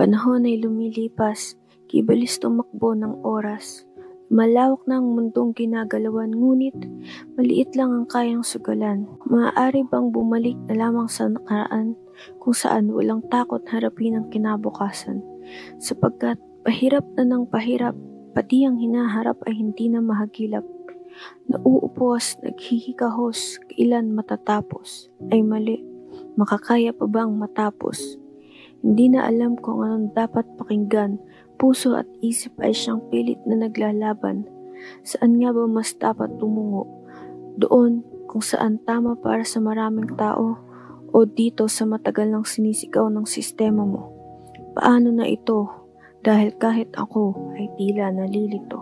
Panahon ay lumilipas, kibalis tumakbo ng oras. Malawak na ang mundong ginagalawan, ngunit maliit lang ang kayang sugalan. Maaari bang bumalik na lamang sa nakaraan kung saan walang takot harapin ang kinabukasan? Sapagkat pahirap na ng pahirap, pati ang hinaharap ay hindi na mahagilap. Nauupos, naghihikahos, kailan matatapos? Ay mali, makakaya pa bang matapos? Hindi na alam kung anong dapat pakinggan, puso at isip ay siyang pilit na naglalaban. Saan nga ba mas dapat tumungo? Doon kung saan tama para sa maraming tao o dito sa matagal ng sinisigaw ng sistema mo? Paano na ito? Dahil kahit ako ay tila nalilito.